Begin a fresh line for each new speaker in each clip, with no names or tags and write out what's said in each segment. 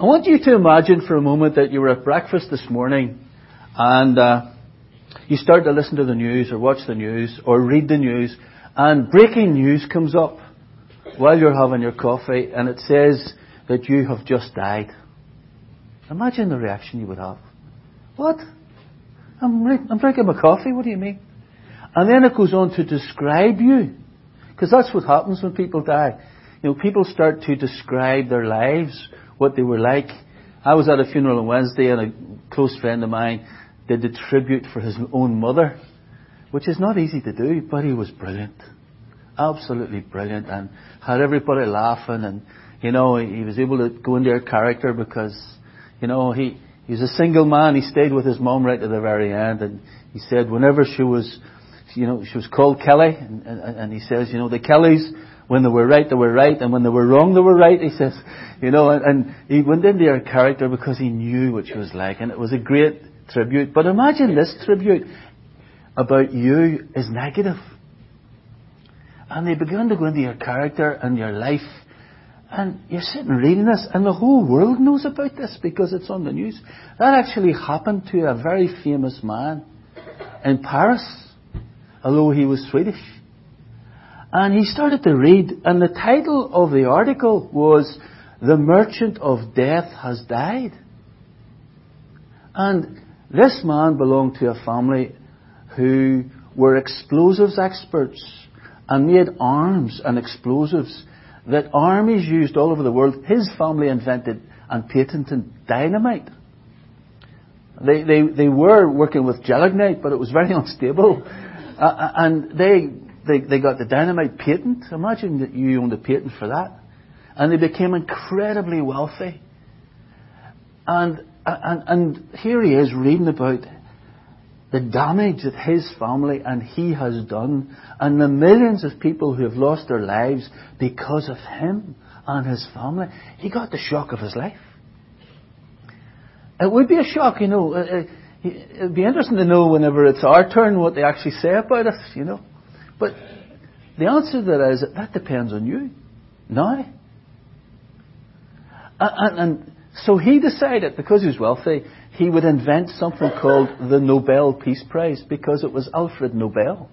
I want you to imagine for a moment that you were at breakfast this morning and uh, you start to listen to the news or watch the news or read the news and breaking news comes up while you're having your coffee and it says that you have just died. Imagine the reaction you would have. What? I'm, re- I'm drinking my coffee, what do you mean? And then it goes on to describe you. Because that's what happens when people die. You know, people start to describe their lives, what they were like. I was at a funeral on Wednesday and a close friend of mine did the tribute for his own mother, which is not easy to do, but he was brilliant. Absolutely brilliant and had everybody laughing and, you know, he was able to go into a character because, you know, he, he's a single man. He stayed with his mom right to the very end and he said whenever she was, you know, she was called Kelly and, and, and he says, you know, the Kellys, when they were right, they were right, and when they were wrong, they were right, he says. You know, and, and he went into her character because he knew what she was like, and it was a great tribute. But imagine this tribute about you is negative. And they began to go into your character and your life. And you're sitting reading this, and the whole world knows about this because it's on the news. That actually happened to a very famous man in Paris, although he was Swedish. And he started to read, and the title of the article was The Merchant of Death Has Died. And this man belonged to a family who were explosives experts and made arms and explosives that armies used all over the world. His family invented and patented dynamite. They, they, they were working with gelignite, but it was very unstable. Uh, and they they, they got the dynamite patent. Imagine that you owned a patent for that. And they became incredibly wealthy. And, and, and here he is reading about the damage that his family and he has done, and the millions of people who have lost their lives because of him and his family. He got the shock of his life. It would be a shock, you know. Uh, uh, it'd be interesting to know whenever it's our turn what they actually say about us, you know. But the answer to that is that that depends on you now. And, and, so he decided, because he was wealthy, he would invent something called the Nobel Peace Prize because it was Alfred Nobel.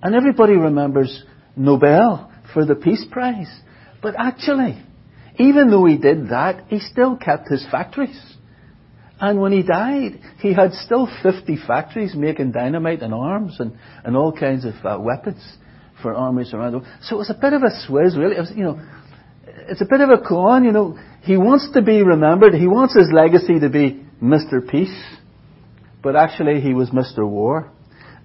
And everybody remembers Nobel for the Peace Prize. But actually, even though he did that, he still kept his factories. And when he died, he had still 50 factories making dynamite and arms and, and all kinds of uh, weapons for armies around the world. So it was a bit of a swizz, really. It was, you know, it's a bit of a con, you know. He wants to be remembered. He wants his legacy to be Mr. Peace. But actually, he was Mr. War.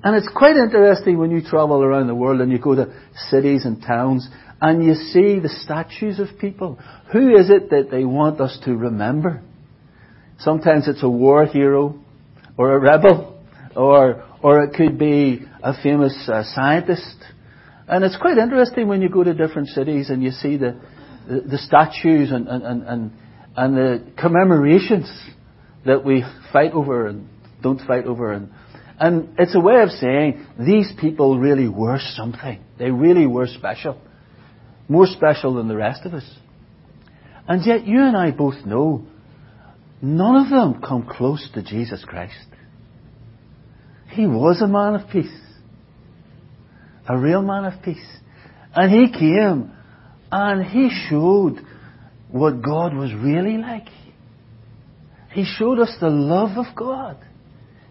And it's quite interesting when you travel around the world and you go to cities and towns and you see the statues of people. Who is it that they want us to remember? Sometimes it's a war hero or a rebel or, or it could be a famous uh, scientist. And it's quite interesting when you go to different cities and you see the, the, the statues and, and, and, and the commemorations that we fight over and don't fight over. And, and it's a way of saying these people really were something. They really were special. More special than the rest of us. And yet you and I both know None of them come close to Jesus Christ. He was a man of peace. A real man of peace. And he came and he showed what God was really like. He showed us the love of God.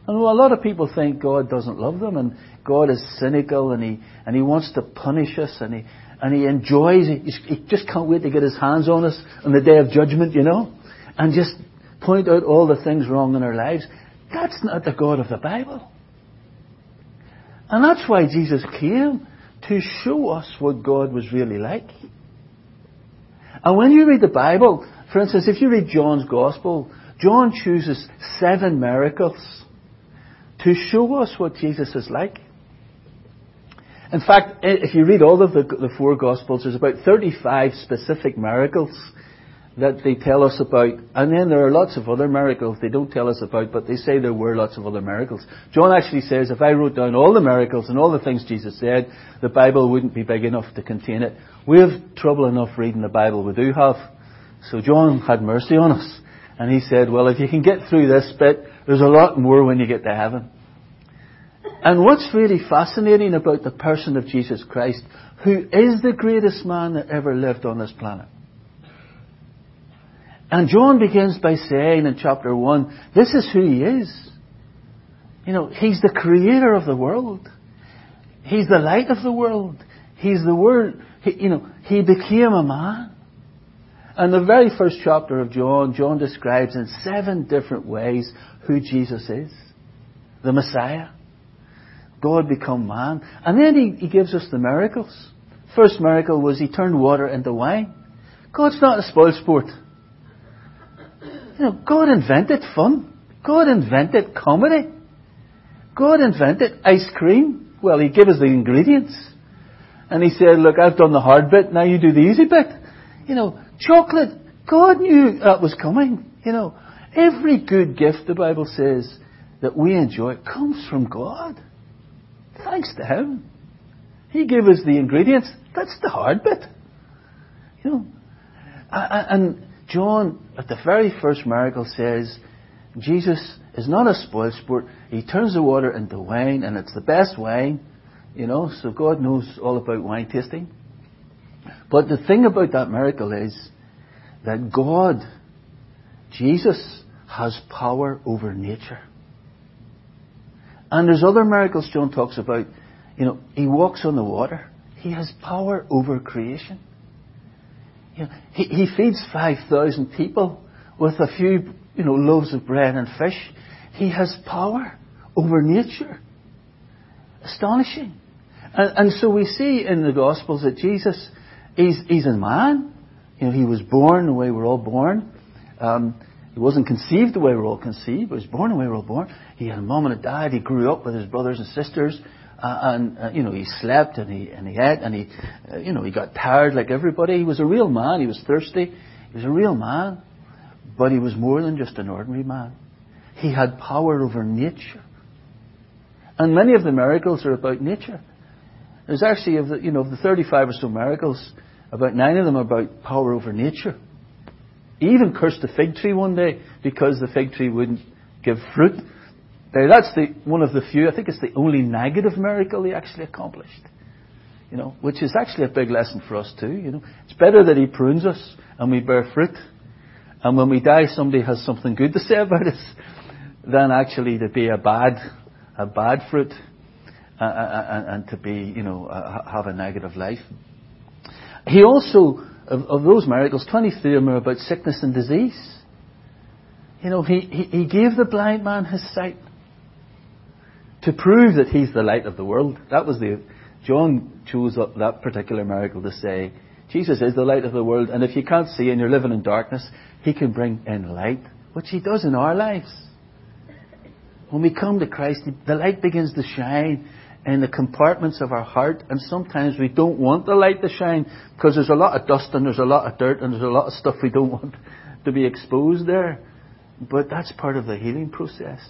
And a lot of people think God doesn't love them and God is cynical and he, and he wants to punish us and he, and he enjoys, he, he just can't wait to get his hands on us on the day of judgment, you know, and just point out all the things wrong in our lives. That's not the God of the Bible. And that's why Jesus came to show us what God was really like. And when you read the Bible, for instance, if you read John's Gospel, John chooses seven miracles to show us what Jesus is like. In fact, if you read all of the, the four Gospels, there's about 35 specific miracles that they tell us about. And then there are lots of other miracles they don't tell us about, but they say there were lots of other miracles. John actually says if I wrote down all the miracles and all the things Jesus said, the Bible wouldn't be big enough to contain it. We have trouble enough reading the Bible we do have. So John had mercy on us. And he said, well, if you can get through this bit, there's a lot more when you get to heaven. And what's really fascinating about the person of Jesus Christ, who is the greatest man that ever lived on this planet. And John begins by saying in chapter 1, this is who he is. You know, he's the creator of the world. He's the light of the world. He's the word. He, you know, he became a man. And the very first chapter of John, John describes in seven different ways who Jesus is. The Messiah. God become man. And then he, he gives us the miracles. First miracle was he turned water into wine. God's not a spoil sport. You know, God invented fun. God invented comedy. God invented ice cream. Well, he gave us the ingredients. And he said, look, I've done the hard bit, now you do the easy bit. You know, chocolate, God knew that was coming. You know, every good gift, the Bible says, that we enjoy comes from God. Thanks to Him. He gave us the ingredients. That's the hard bit. You know, and John, at the very first miracle, says, Jesus is not a spoil sport. He turns the water into wine, and it's the best wine. You know, so God knows all about wine tasting. But the thing about that miracle is that God, Jesus, has power over nature. And there's other miracles John talks about. You know, he walks on the water. He has power over creation. You know, he, he feeds 5,000 people with a few, you know, loaves of bread and fish. He has power over nature. Astonishing. And, and so we see in the Gospels that Jesus, he's, he's a man. You know, he was born the way we're all born. Um, he wasn't conceived the way we're all conceived. He was born the way we're all born. He had a mom and a dad. He grew up with his brothers and sisters. Uh, and uh, you know he slept and he and he ate and he uh, you know he got tired like everybody. He was a real man. He was thirsty. He was a real man, but he was more than just an ordinary man. He had power over nature, and many of the miracles are about nature. There's actually of the you know of the 35 or so miracles, about nine of them are about power over nature. He even cursed the fig tree one day because the fig tree wouldn't give fruit. Now that's the, one of the few, I think it's the only negative miracle he actually accomplished. You know, which is actually a big lesson for us too, you know. It's better that he prunes us and we bear fruit. And when we die, somebody has something good to say about us than actually to be a bad, a bad fruit uh, uh and to be, you know, uh, have a negative life. He also, of, of those miracles, 23 of them are about sickness and disease. You know, he, he, he gave the blind man his sight to prove that he's the light of the world. That was the John chose that particular miracle to say Jesus is the light of the world, and if you can't see and you're living in darkness, he can bring in light, which he does in our lives. When we come to Christ, the light begins to shine in the compartments of our heart, and sometimes we don't want the light to shine because there's a lot of dust and there's a lot of dirt and there's a lot of stuff we don't want to be exposed there. But that's part of the healing process.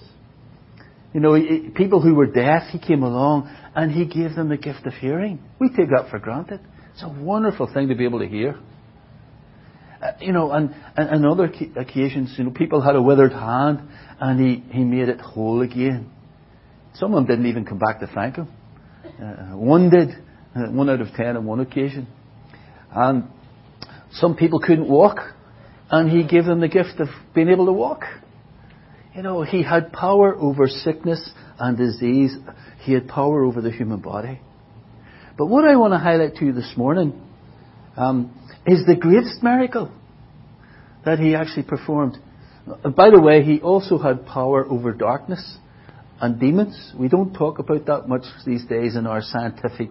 You know, people who were deaf, he came along and he gave them the gift of hearing. We take that for granted. It's a wonderful thing to be able to hear. Uh, you know, and, and other occasions, you know, people had a withered hand and he, he made it whole again. Some of them didn't even come back to thank him. Uh, one did, uh, one out of ten on one occasion. And some people couldn't walk and he gave them the gift of being able to walk. You know, he had power over sickness and disease. He had power over the human body. But what I want to highlight to you this morning um, is the greatest miracle that he actually performed. By the way, he also had power over darkness and demons. We don't talk about that much these days in our scientific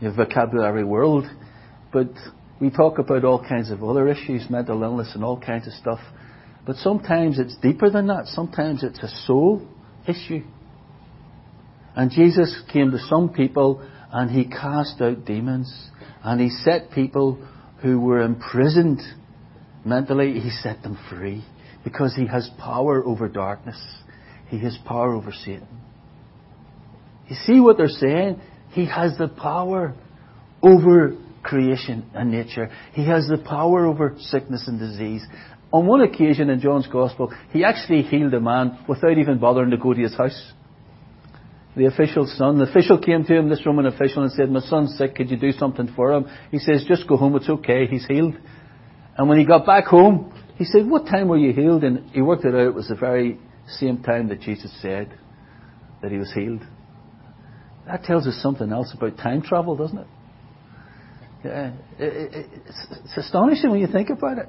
you know, vocabulary world, but we talk about all kinds of other issues, mental illness and all kinds of stuff. But sometimes it's deeper than that. Sometimes it's a soul issue. And Jesus came to some people and he cast out demons and he set people who were imprisoned mentally, he set them free because he has power over darkness. He has power over Satan. You see what they're saying? He has the power over creation and nature. He has the power over sickness and disease. On one occasion in John's Gospel, he actually healed a man without even bothering to go to his house. The official's son, the official came to him, this Roman official, and said, My son's sick, could you do something for him? He says, Just go home, it's okay, he's healed. And when he got back home, he said, What time were you healed? And he worked it out, it was the very same time that Jesus said that he was healed. That tells us something else about time travel, doesn't it? Yeah, it's astonishing when you think about it.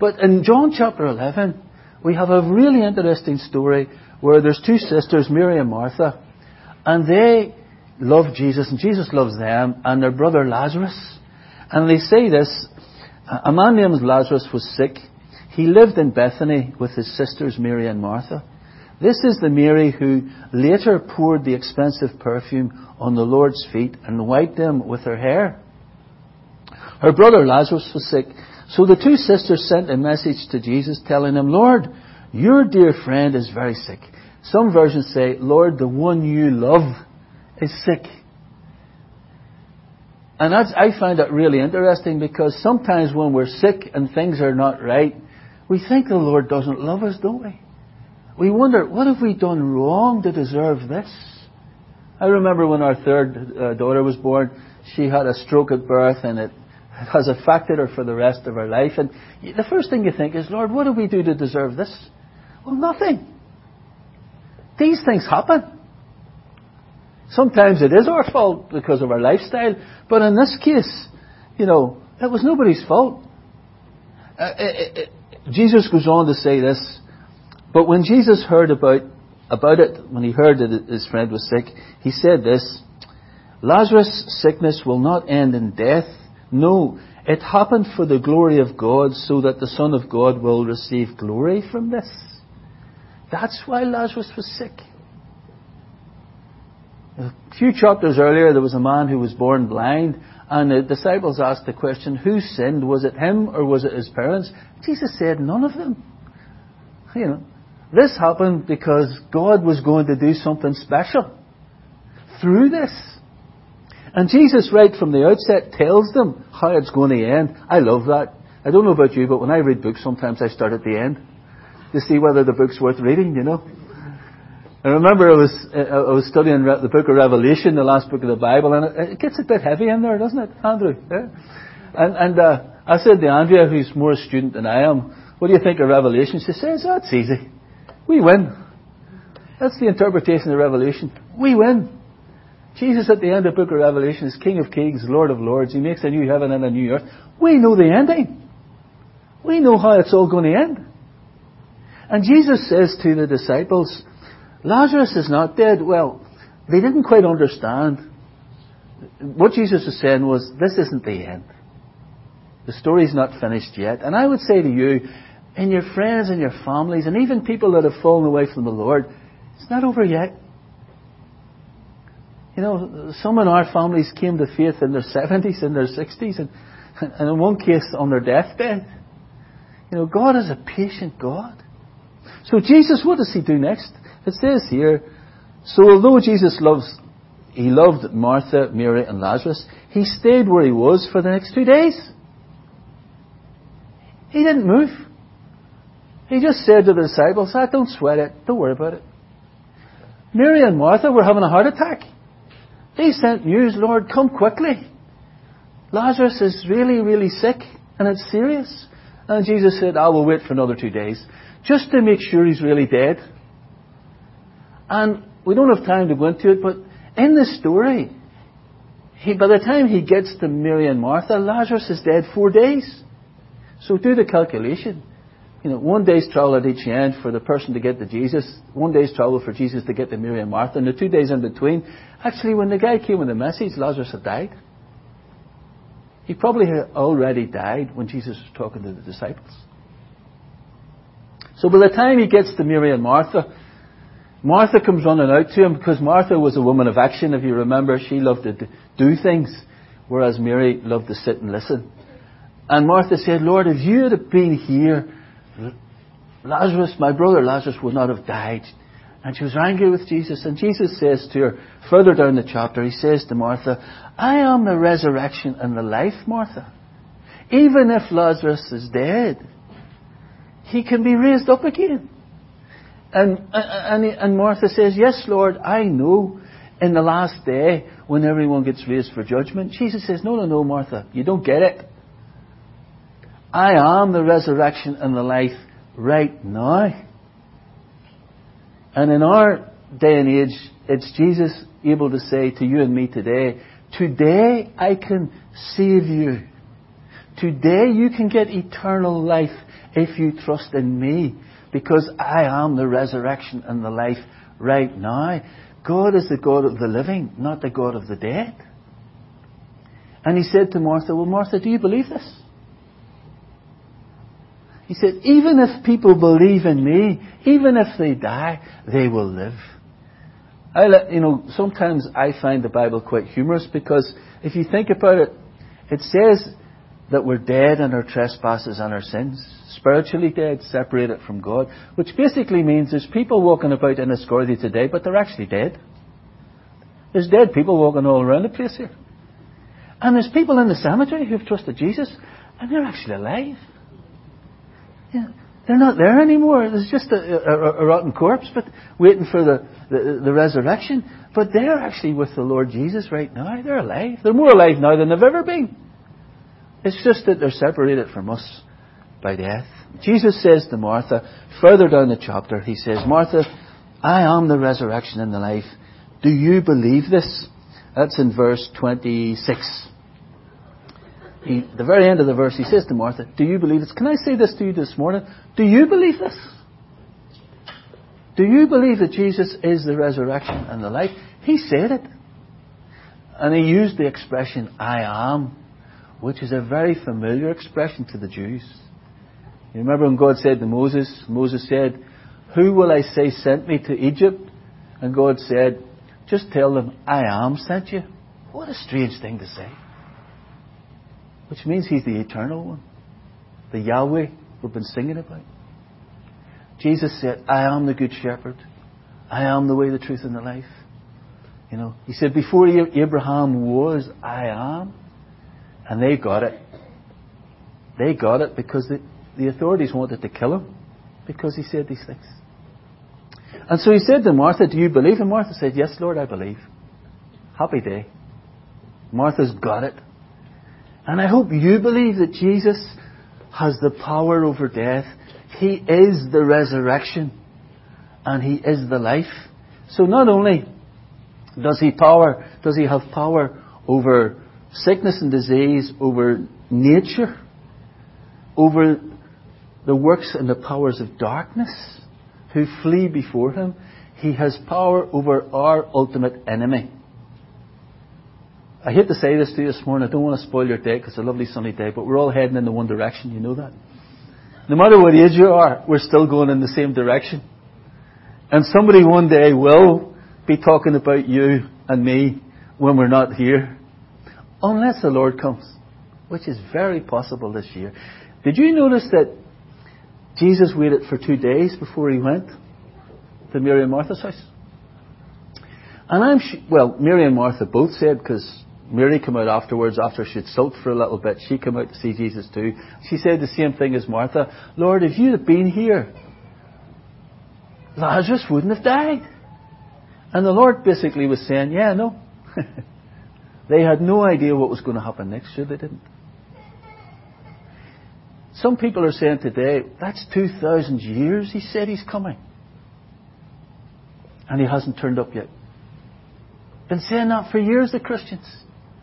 But in John chapter 11, we have a really interesting story where there's two sisters, Mary and Martha, and they love Jesus, and Jesus loves them, and their brother Lazarus. And they say this a man named Lazarus was sick. He lived in Bethany with his sisters Mary and Martha. This is the Mary who later poured the expensive perfume on the Lord's feet and wiped them with her hair. Her brother Lazarus was sick. So the two sisters sent a message to Jesus telling him, Lord, your dear friend is very sick. Some versions say, Lord, the one you love is sick. And I find that really interesting because sometimes when we're sick and things are not right, we think the Lord doesn't love us, don't we? We wonder, what have we done wrong to deserve this? I remember when our third uh, daughter was born, she had a stroke at birth and it has affected her for the rest of her life. And the first thing you think is, Lord, what do we do to deserve this? Well, nothing. These things happen. Sometimes it is our fault because of our lifestyle, but in this case, you know, it was nobody's fault. Uh, it, it, it, Jesus goes on to say this, but when Jesus heard about about it, when he heard that his friend was sick, he said this: Lazarus' sickness will not end in death. No, it happened for the glory of God, so that the Son of God will receive glory from this. That's why Lazarus was sick. A few chapters earlier, there was a man who was born blind, and the disciples asked the question, Who sinned? Was it him or was it his parents? Jesus said, None of them. You know, this happened because God was going to do something special through this. And Jesus, right from the outset, tells them how it's going to end. I love that. I don't know about you, but when I read books, sometimes I start at the end to see whether the book's worth reading, you know. I remember I was, uh, I was studying the book of Revelation, the last book of the Bible, and it gets a bit heavy in there, doesn't it, Andrew? Yeah? And, and uh, I said to Andrea, who's more a student than I am, what do you think of Revelation? She says, oh, it's easy. We win. That's the interpretation of Revelation. We win. Jesus at the end of the book of Revelation is King of Kings, Lord of Lords. He makes a new heaven and a new earth. We know the ending. We know how it's all going to end. And Jesus says to the disciples, Lazarus is not dead. Well, they didn't quite understand. What Jesus was saying was, this isn't the end. The story's not finished yet. And I would say to you, and your friends and your families, and even people that have fallen away from the Lord, it's not over yet. You know, some in our families came to faith in their 70s, in their 60s, and, and in one case on their deathbed. You know, God is a patient God. So Jesus, what does he do next? It says here, so although Jesus loves, he loved Martha, Mary, and Lazarus, he stayed where he was for the next two days. He didn't move. He just said to the disciples, ah, don't sweat it, don't worry about it. Mary and Martha were having a heart attack. They sent news, Lord, come quickly. Lazarus is really, really sick, and it's serious. And Jesus said, I will wait for another two days just to make sure he's really dead. And we don't have time to go into it, but in the story, he, by the time he gets to Mary and Martha, Lazarus is dead four days. So do the calculation. You know, one day's travel at each end for the person to get to Jesus, one day's travel for Jesus to get to Mary and Martha, and the two days in between. Actually, when the guy came with the message, Lazarus had died. He probably had already died when Jesus was talking to the disciples. So by the time he gets to Mary and Martha, Martha comes running out to him because Martha was a woman of action, if you remember. She loved to do things, whereas Mary loved to sit and listen. And Martha said, Lord, if you had been here, Lazarus, my brother Lazarus would not have died. And she was angry with Jesus. And Jesus says to her, further down the chapter, he says to Martha, I am the resurrection and the life, Martha. Even if Lazarus is dead, he can be raised up again. And, and, and Martha says, Yes, Lord, I know in the last day when everyone gets raised for judgment. Jesus says, No, no, no, Martha, you don't get it. I am the resurrection and the life right now. And in our day and age, it's Jesus able to say to you and me today, Today I can save you. Today you can get eternal life if you trust in me because I am the resurrection and the life right now. God is the God of the living, not the God of the dead. And he said to Martha, Well, Martha, do you believe this? He said, even if people believe in me, even if they die, they will live. I, you know, sometimes I find the Bible quite humorous because if you think about it, it says that we're dead in our trespasses and our sins, spiritually dead, separated from God, which basically means there's people walking about in Enniscorthy today, but they're actually dead. There's dead people walking all around the place here. And there's people in the cemetery who've trusted Jesus, and they're actually alive. Yeah, they're not there anymore. There's just a, a, a rotten corpse, but waiting for the, the, the resurrection. But they're actually with the Lord Jesus right now. They're alive. They're more alive now than they've ever been. It's just that they're separated from us by death. Jesus says to Martha, further down the chapter, he says, Martha, I am the resurrection and the life. Do you believe this? That's in verse 26 he, the very end of the verse, he says to Martha, Do you believe this? Can I say this to you this morning? Do you believe this? Do you believe that Jesus is the resurrection and the life? He said it. And he used the expression, I am, which is a very familiar expression to the Jews. You remember when God said to Moses, Moses said, Who will I say sent me to Egypt? And God said, Just tell them, I am sent you. What a strange thing to say which means He's the eternal one, the Yahweh we've been singing about. Jesus said, I am the good shepherd. I am the way, the truth, and the life. You know, He said, before Abraham was, I am. And they got it. They got it because the, the authorities wanted to kill him because he said these things. And so he said to Martha, Do you believe? And Martha said, Yes, Lord, I believe. Happy day. Martha's got it. And I hope you believe that Jesus has the power over death. He is the resurrection and He is the life. So not only does He power, does He have power over sickness and disease, over nature, over the works and the powers of darkness who flee before Him. He has power over our ultimate enemy. I hate to say this to you this morning. I don't want to spoil your day because it's a lovely sunny day, but we're all heading in the one direction. You know that. No matter what age you are, we're still going in the same direction. And somebody one day will be talking about you and me when we're not here. Unless the Lord comes, which is very possible this year. Did you notice that Jesus waited for two days before he went to Mary and Martha's house? And I'm, sh- well, Mary and Martha both said, because Mary came out afterwards after she'd sulked for a little bit. She came out to see Jesus too. She said the same thing as Martha. Lord, if you'd have been here, Lazarus wouldn't have died. And the Lord basically was saying, yeah, no. they had no idea what was going to happen next year. They didn't. Some people are saying today, that's 2,000 years he said he's coming. And he hasn't turned up yet. Been saying that for years, the Christians.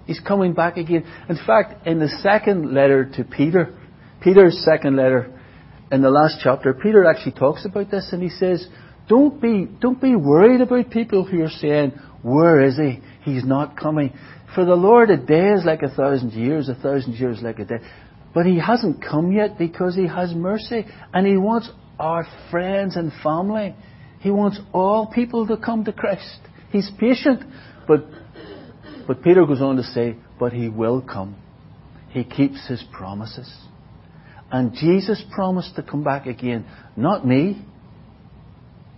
He's coming back again. In fact, in the second letter to Peter, Peter's second letter, in the last chapter, Peter actually talks about this and he says, don't be, don't be worried about people who are saying, where is he? He's not coming. For the Lord, a day is like a thousand years, a thousand years like a day. But he hasn't come yet because he has mercy and he wants our friends and family. He wants all people to come to Christ. He's patient, but but Peter goes on to say, but he will come. He keeps his promises. And Jesus promised to come back again. Not me.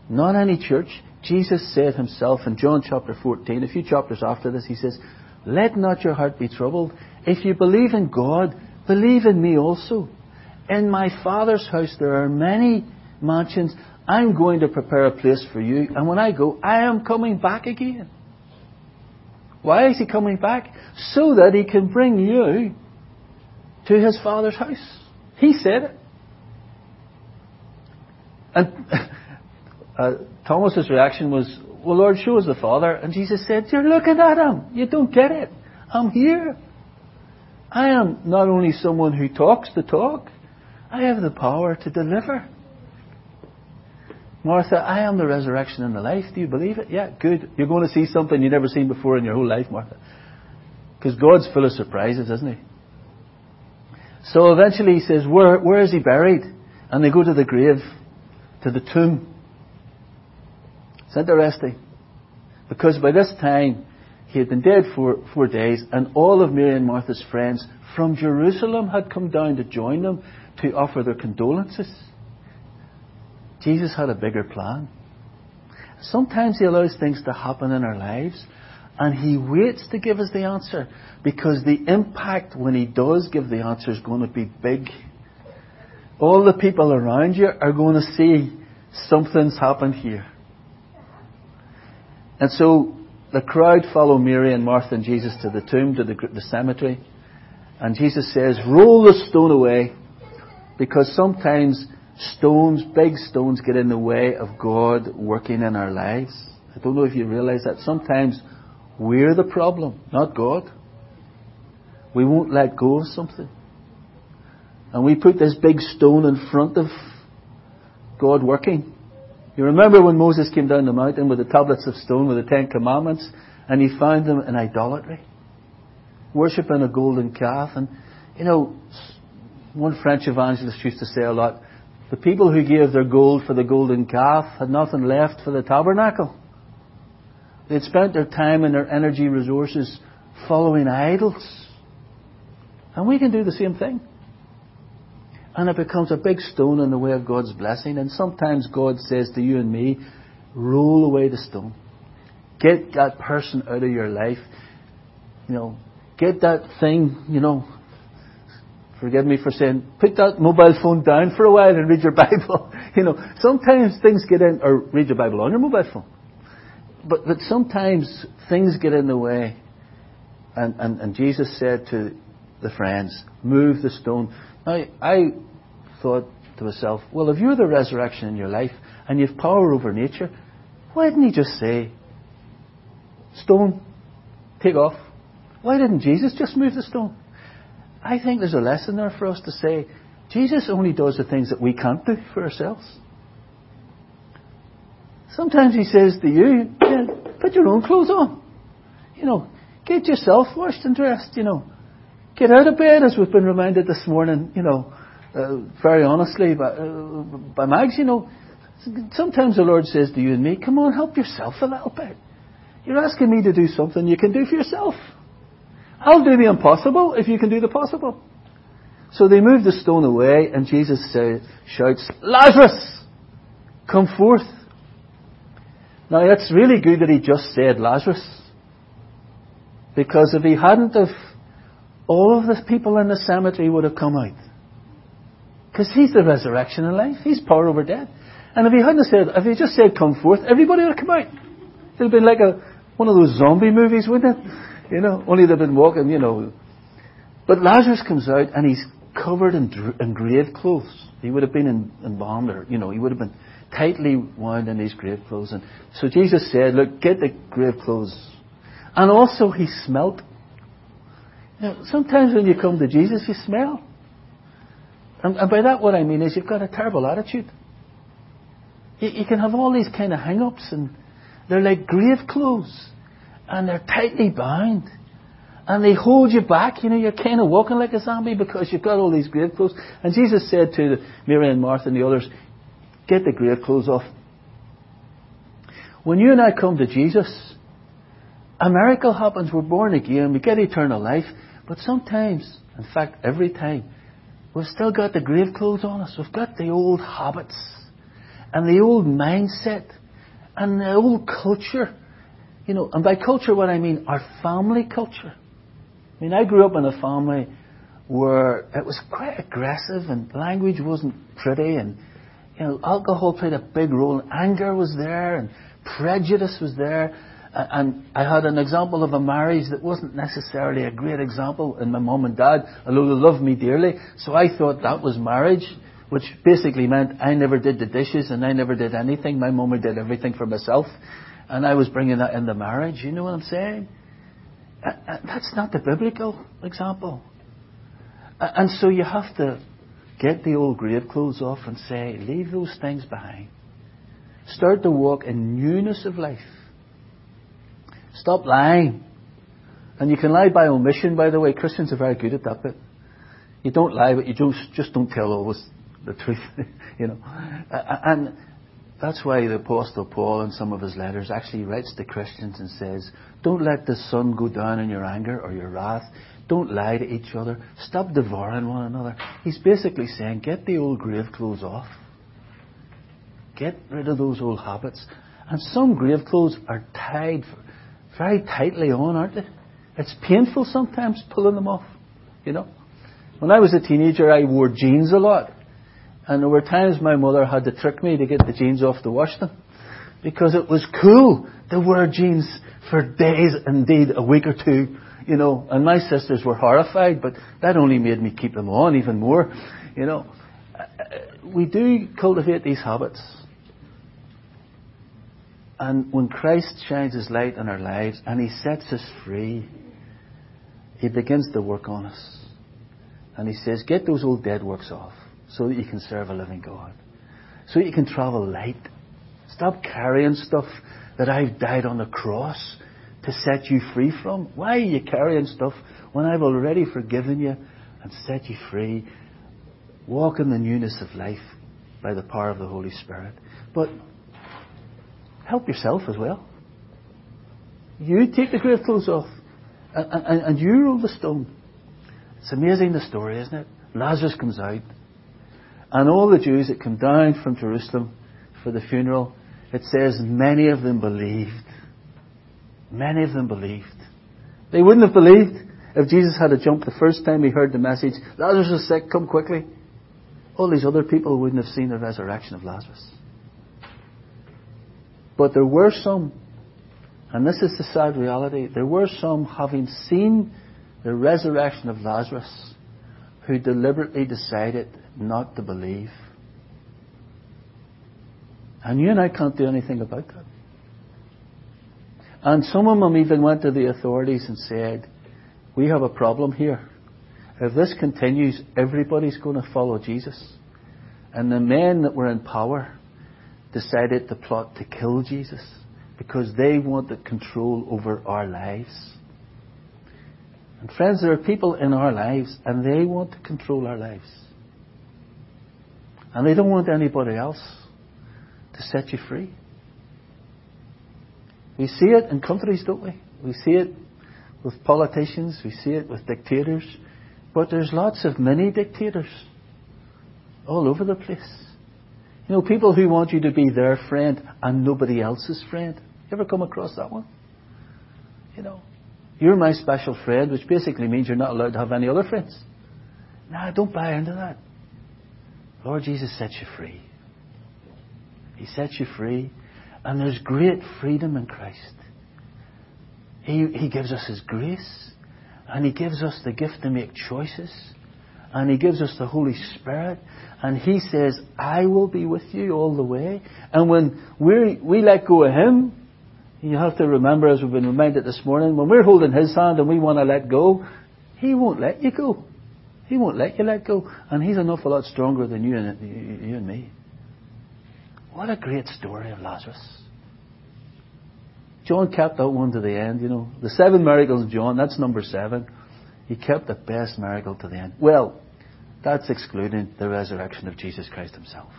Not any church. Jesus said himself in John chapter 14, a few chapters after this, he says, Let not your heart be troubled. If you believe in God, believe in me also. In my Father's house there are many mansions. I'm going to prepare a place for you. And when I go, I am coming back again. Why is he coming back? So that he can bring you to his Father's house. He said it. And uh, Thomas's reaction was, Well, Lord, show us the Father. And Jesus said, You're looking at him. You don't get it. I'm here. I am not only someone who talks the talk, I have the power to deliver. Martha, I am the resurrection and the life. Do you believe it? Yeah, good. You're going to see something you've never seen before in your whole life, Martha. Because God's full of surprises, isn't he? So eventually he says, where, where is he buried? And they go to the grave, to the tomb. It's interesting. Eh? Because by this time, he had been dead for four days, and all of Mary and Martha's friends from Jerusalem had come down to join them to offer their condolences. Jesus had a bigger plan. Sometimes He allows things to happen in our lives, and He waits to give us the answer because the impact when He does give the answer is going to be big. All the people around you are going to see something's happened here. And so the crowd follow Mary and Martha and Jesus to the tomb, to the, the cemetery. And Jesus says, roll the stone away because sometimes stones, big stones, get in the way of God working in our lives. I don't know if you realize that. Sometimes we're the problem, not God. We won't let go of something. And we put this big stone in front of God working. You remember when Moses came down the mountain with the tablets of stone with the Ten Commandments and he found them in idolatry? Worshipping a golden calf. And, you know, one French evangelist used to say a lot, the people who gave their gold for the golden calf had nothing left for the tabernacle. They'd spent their time and their energy resources following idols. And we can do the same thing. And it becomes a big stone in the way of God's blessing. And sometimes God says to you and me, roll away the stone. Get that person out of your life. You know, get that thing, you know, Forgive me for saying, put that mobile phone down for a while and read your Bible. you know, sometimes things get in, or read your Bible on your mobile phone. But, but sometimes things get in the way. And, and, and Jesus said to the friends, move the stone. Now, I thought to myself, well, if you're the resurrection in your life and you've power over nature, why didn't he just say, stone, take off? Why didn't Jesus just move the stone? I think there's a lesson there for us to say Jesus only does the things that we can't do for ourselves. Sometimes he says to you, yeah, put your own clothes on. You know, get yourself washed and dressed, you know. Get out of bed, as we've been reminded this morning, you know, uh, very honestly by, uh, by Mags, you know. Sometimes the Lord says to you and me, come on, help yourself a little bit. You're asking me to do something you can do for yourself. I'll do the impossible if you can do the possible. So they move the stone away, and Jesus say, shouts, Lazarus, come forth. Now it's really good that he just said Lazarus. Because if he hadn't have, all of the people in the cemetery would have come out. Because he's the resurrection and life. He's power over death. And if he hadn't said, if he just said come forth, everybody would have come out. It would have been like a, one of those zombie movies, wouldn't it? You know, only they've been walking, you know. But Lazarus comes out and he's covered in, in grave clothes. He would have been in, embalmed or, you know, he would have been tightly wound in these grave clothes. And so Jesus said, look, get the grave clothes. And also he smelt. You know, sometimes when you come to Jesus, you smell. And, and by that what I mean is you've got a terrible attitude. You, you can have all these kind of hang-ups and they're like grave clothes and they're tightly bound. And they hold you back. You know, you're kind of walking like a zombie because you've got all these grave clothes. And Jesus said to Mary and Martha and the others, get the grave clothes off. When you and I come to Jesus, a miracle happens. We're born again. We get eternal life. But sometimes, in fact, every time, we've still got the grave clothes on us. We've got the old habits and the old mindset And the old culture, you know, and by culture what I mean, our family culture. I mean, I grew up in a family where it was quite aggressive and language wasn't pretty and, you know, alcohol played a big role. Anger was there and prejudice was there. And I had an example of a marriage that wasn't necessarily a great example in my mum and dad, although they loved me dearly. So I thought that was marriage, which basically meant I never did the dishes and I never did anything. My mum did everything for myself. And I was bringing that into marriage. You know what I'm saying? Uh, uh, that's not the biblical example. Uh, and so you have to get the old grave clothes off and say, leave those things behind. Start to walk in newness of life. Stop lying. And you can lie by omission, by the way. Christians are very good at that bit. You don't lie, but you just, just don't tell always the truth, you know. And that's why the Apostle Paul in some of his letters actually writes to Christians and says, Don't let the sun go down in your anger or your wrath. Don't lie to each other. Stop devouring one another. He's basically saying, Get the old grave clothes off. Get rid of those old habits. And some grave clothes are tied very tightly on, aren't they? It's painful sometimes pulling them off, you know. When I was a teenager, I wore jeans a lot. And there were times my mother had to trick me to get the jeans off to wash them. Because it was cool to wear jeans for days, indeed a week or two, you know. And my sisters were horrified, but that only made me keep them on even more, you know. We do cultivate these habits. And when Christ shines His light in our lives and He sets us free, He begins to work on us. And He says, get those old dead works off so that you can serve a living God. So that you can travel light. Stop carrying stuff that I've died on the cross to set you free from. Why are you carrying stuff when I've already forgiven you and set you free? Walk in the newness of life by the power of the Holy Spirit. But help yourself as well. You take the grave clothes off and, and, and you roll the stone. It's amazing the story, isn't it? Lazarus comes out and all the Jews that come down from Jerusalem for the funeral, it says many of them believed. Many of them believed. They wouldn't have believed if Jesus had a jump the first time he heard the message, Lazarus is sick, come quickly. All these other people wouldn't have seen the resurrection of Lazarus. But there were some, and this is the sad reality, there were some having seen the resurrection of Lazarus who deliberately decided not to believe. And you and I can't do anything about that. And some of them even went to the authorities and said, We have a problem here. If this continues, everybody's going to follow Jesus. And the men that were in power decided to plot to kill Jesus because they wanted control over our lives. And friends, there are people in our lives and they want to control our lives. And they don't want anybody else to set you free. We see it in countries, don't we? We see it with politicians, we see it with dictators, but there's lots of mini dictators all over the place. You know, people who want you to be their friend and nobody else's friend. You ever come across that one? You know, you're my special friend, which basically means you're not allowed to have any other friends. No, don't buy into that. Lord Jesus sets you free. He sets you free, and there's great freedom in Christ. He, he gives us His grace, and He gives us the gift to make choices, and He gives us the Holy Spirit, and He says, I will be with you all the way. And when we we let go of Him, you have to remember, as we've been reminded this morning, when we're holding His hand and we want to let go, He won't let you go. He won't let you let go. And He's an awful lot stronger than you and, uh, you and me. What a great story of Lazarus. John kept that one to the end, you know. The seven miracles of John, that's number seven. He kept the best miracle to the end. Well, that's excluding the resurrection of Jesus Christ Himself.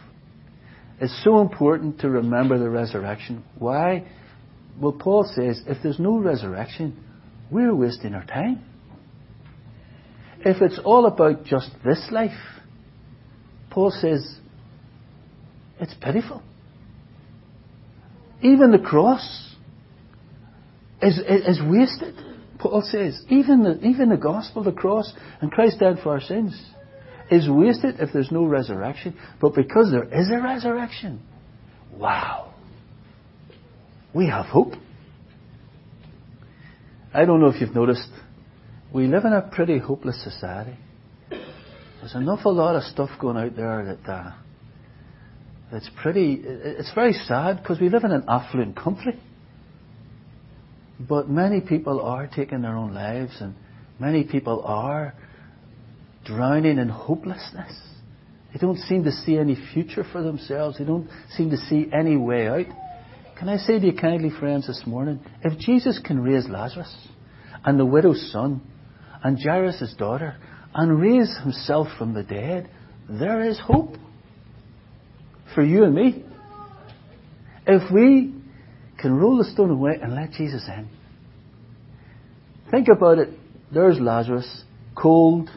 It's so important to remember the resurrection. Why? Well, Paul says if there's no resurrection, we're wasting our time. If it's all about just this life, Paul says it's pitiful. Even the cross is, is, is wasted. Paul says, even the, even the gospel, the cross, and Christ died for our sins, is wasted if there's no resurrection. But because there is a resurrection, wow, we have hope. I don't know if you've noticed, we live in a pretty hopeless society. There's an awful lot of stuff going out there that uh, that's pretty. It's very sad because we live in an affluent country. But many people are taking their own lives, and many people are drowning in hopelessness. They don't seem to see any future for themselves. They don't seem to see any way out. Can I say to you kindly, friends, this morning, if Jesus can raise Lazarus and the widow's son and Jairus' daughter and raise himself from the dead, there is hope for you and me. If we can roll the stone away and let Jesus in. Think about it. There's Lazarus, cold,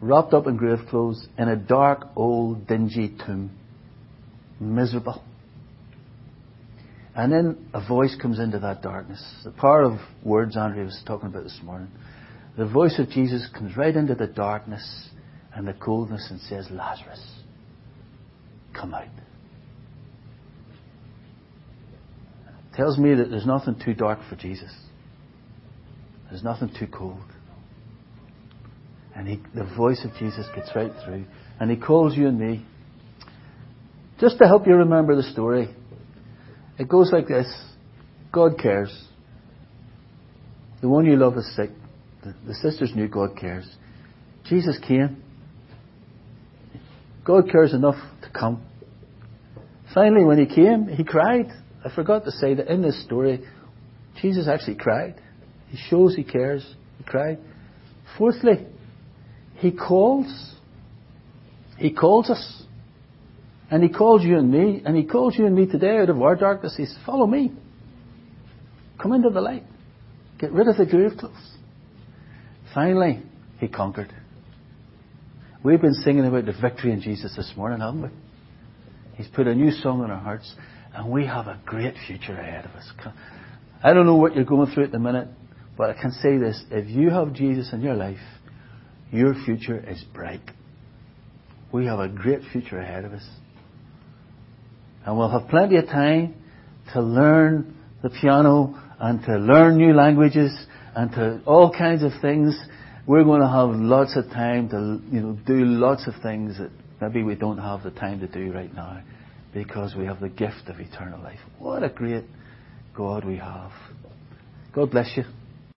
wrapped up in grave clothes, in a dark, old, dingy tomb. Miserable. And then a voice comes into that darkness. The power of words Andrew was talking about this morning. The voice of Jesus comes right into the darkness and the coldness and says, Lazarus, come out. Tells me that there's nothing too dark for Jesus. There's nothing too cold. And he, the voice of Jesus gets right through. And he calls you and me. Just to help you remember the story, it goes like this God cares. The one you love is sick. The, the sisters knew God cares. Jesus came. God cares enough to come. Finally, when he came, he cried. I forgot to say that in this story, Jesus actually cried. He shows he cares. He cried. Fourthly, he calls. He calls us. And he calls you and me, and he calls you and me today out of our darkness. He says, Follow me. Come into the light. Get rid of the grave clothes. Finally, he conquered. We've been singing about the victory in Jesus this morning, haven't we? He's put a new song in our hearts, and we have a great future ahead of us. I don't know what you're going through at the minute, but I can say this. If you have Jesus in your life, your future is bright. We have a great future ahead of us. And we'll have plenty of time to learn the piano and to learn new languages and to all kinds of things. We're going to have lots of time to, you know, do lots of things that maybe we don't have the time to do right now because we have the gift of eternal life. What a great God we have. God bless you.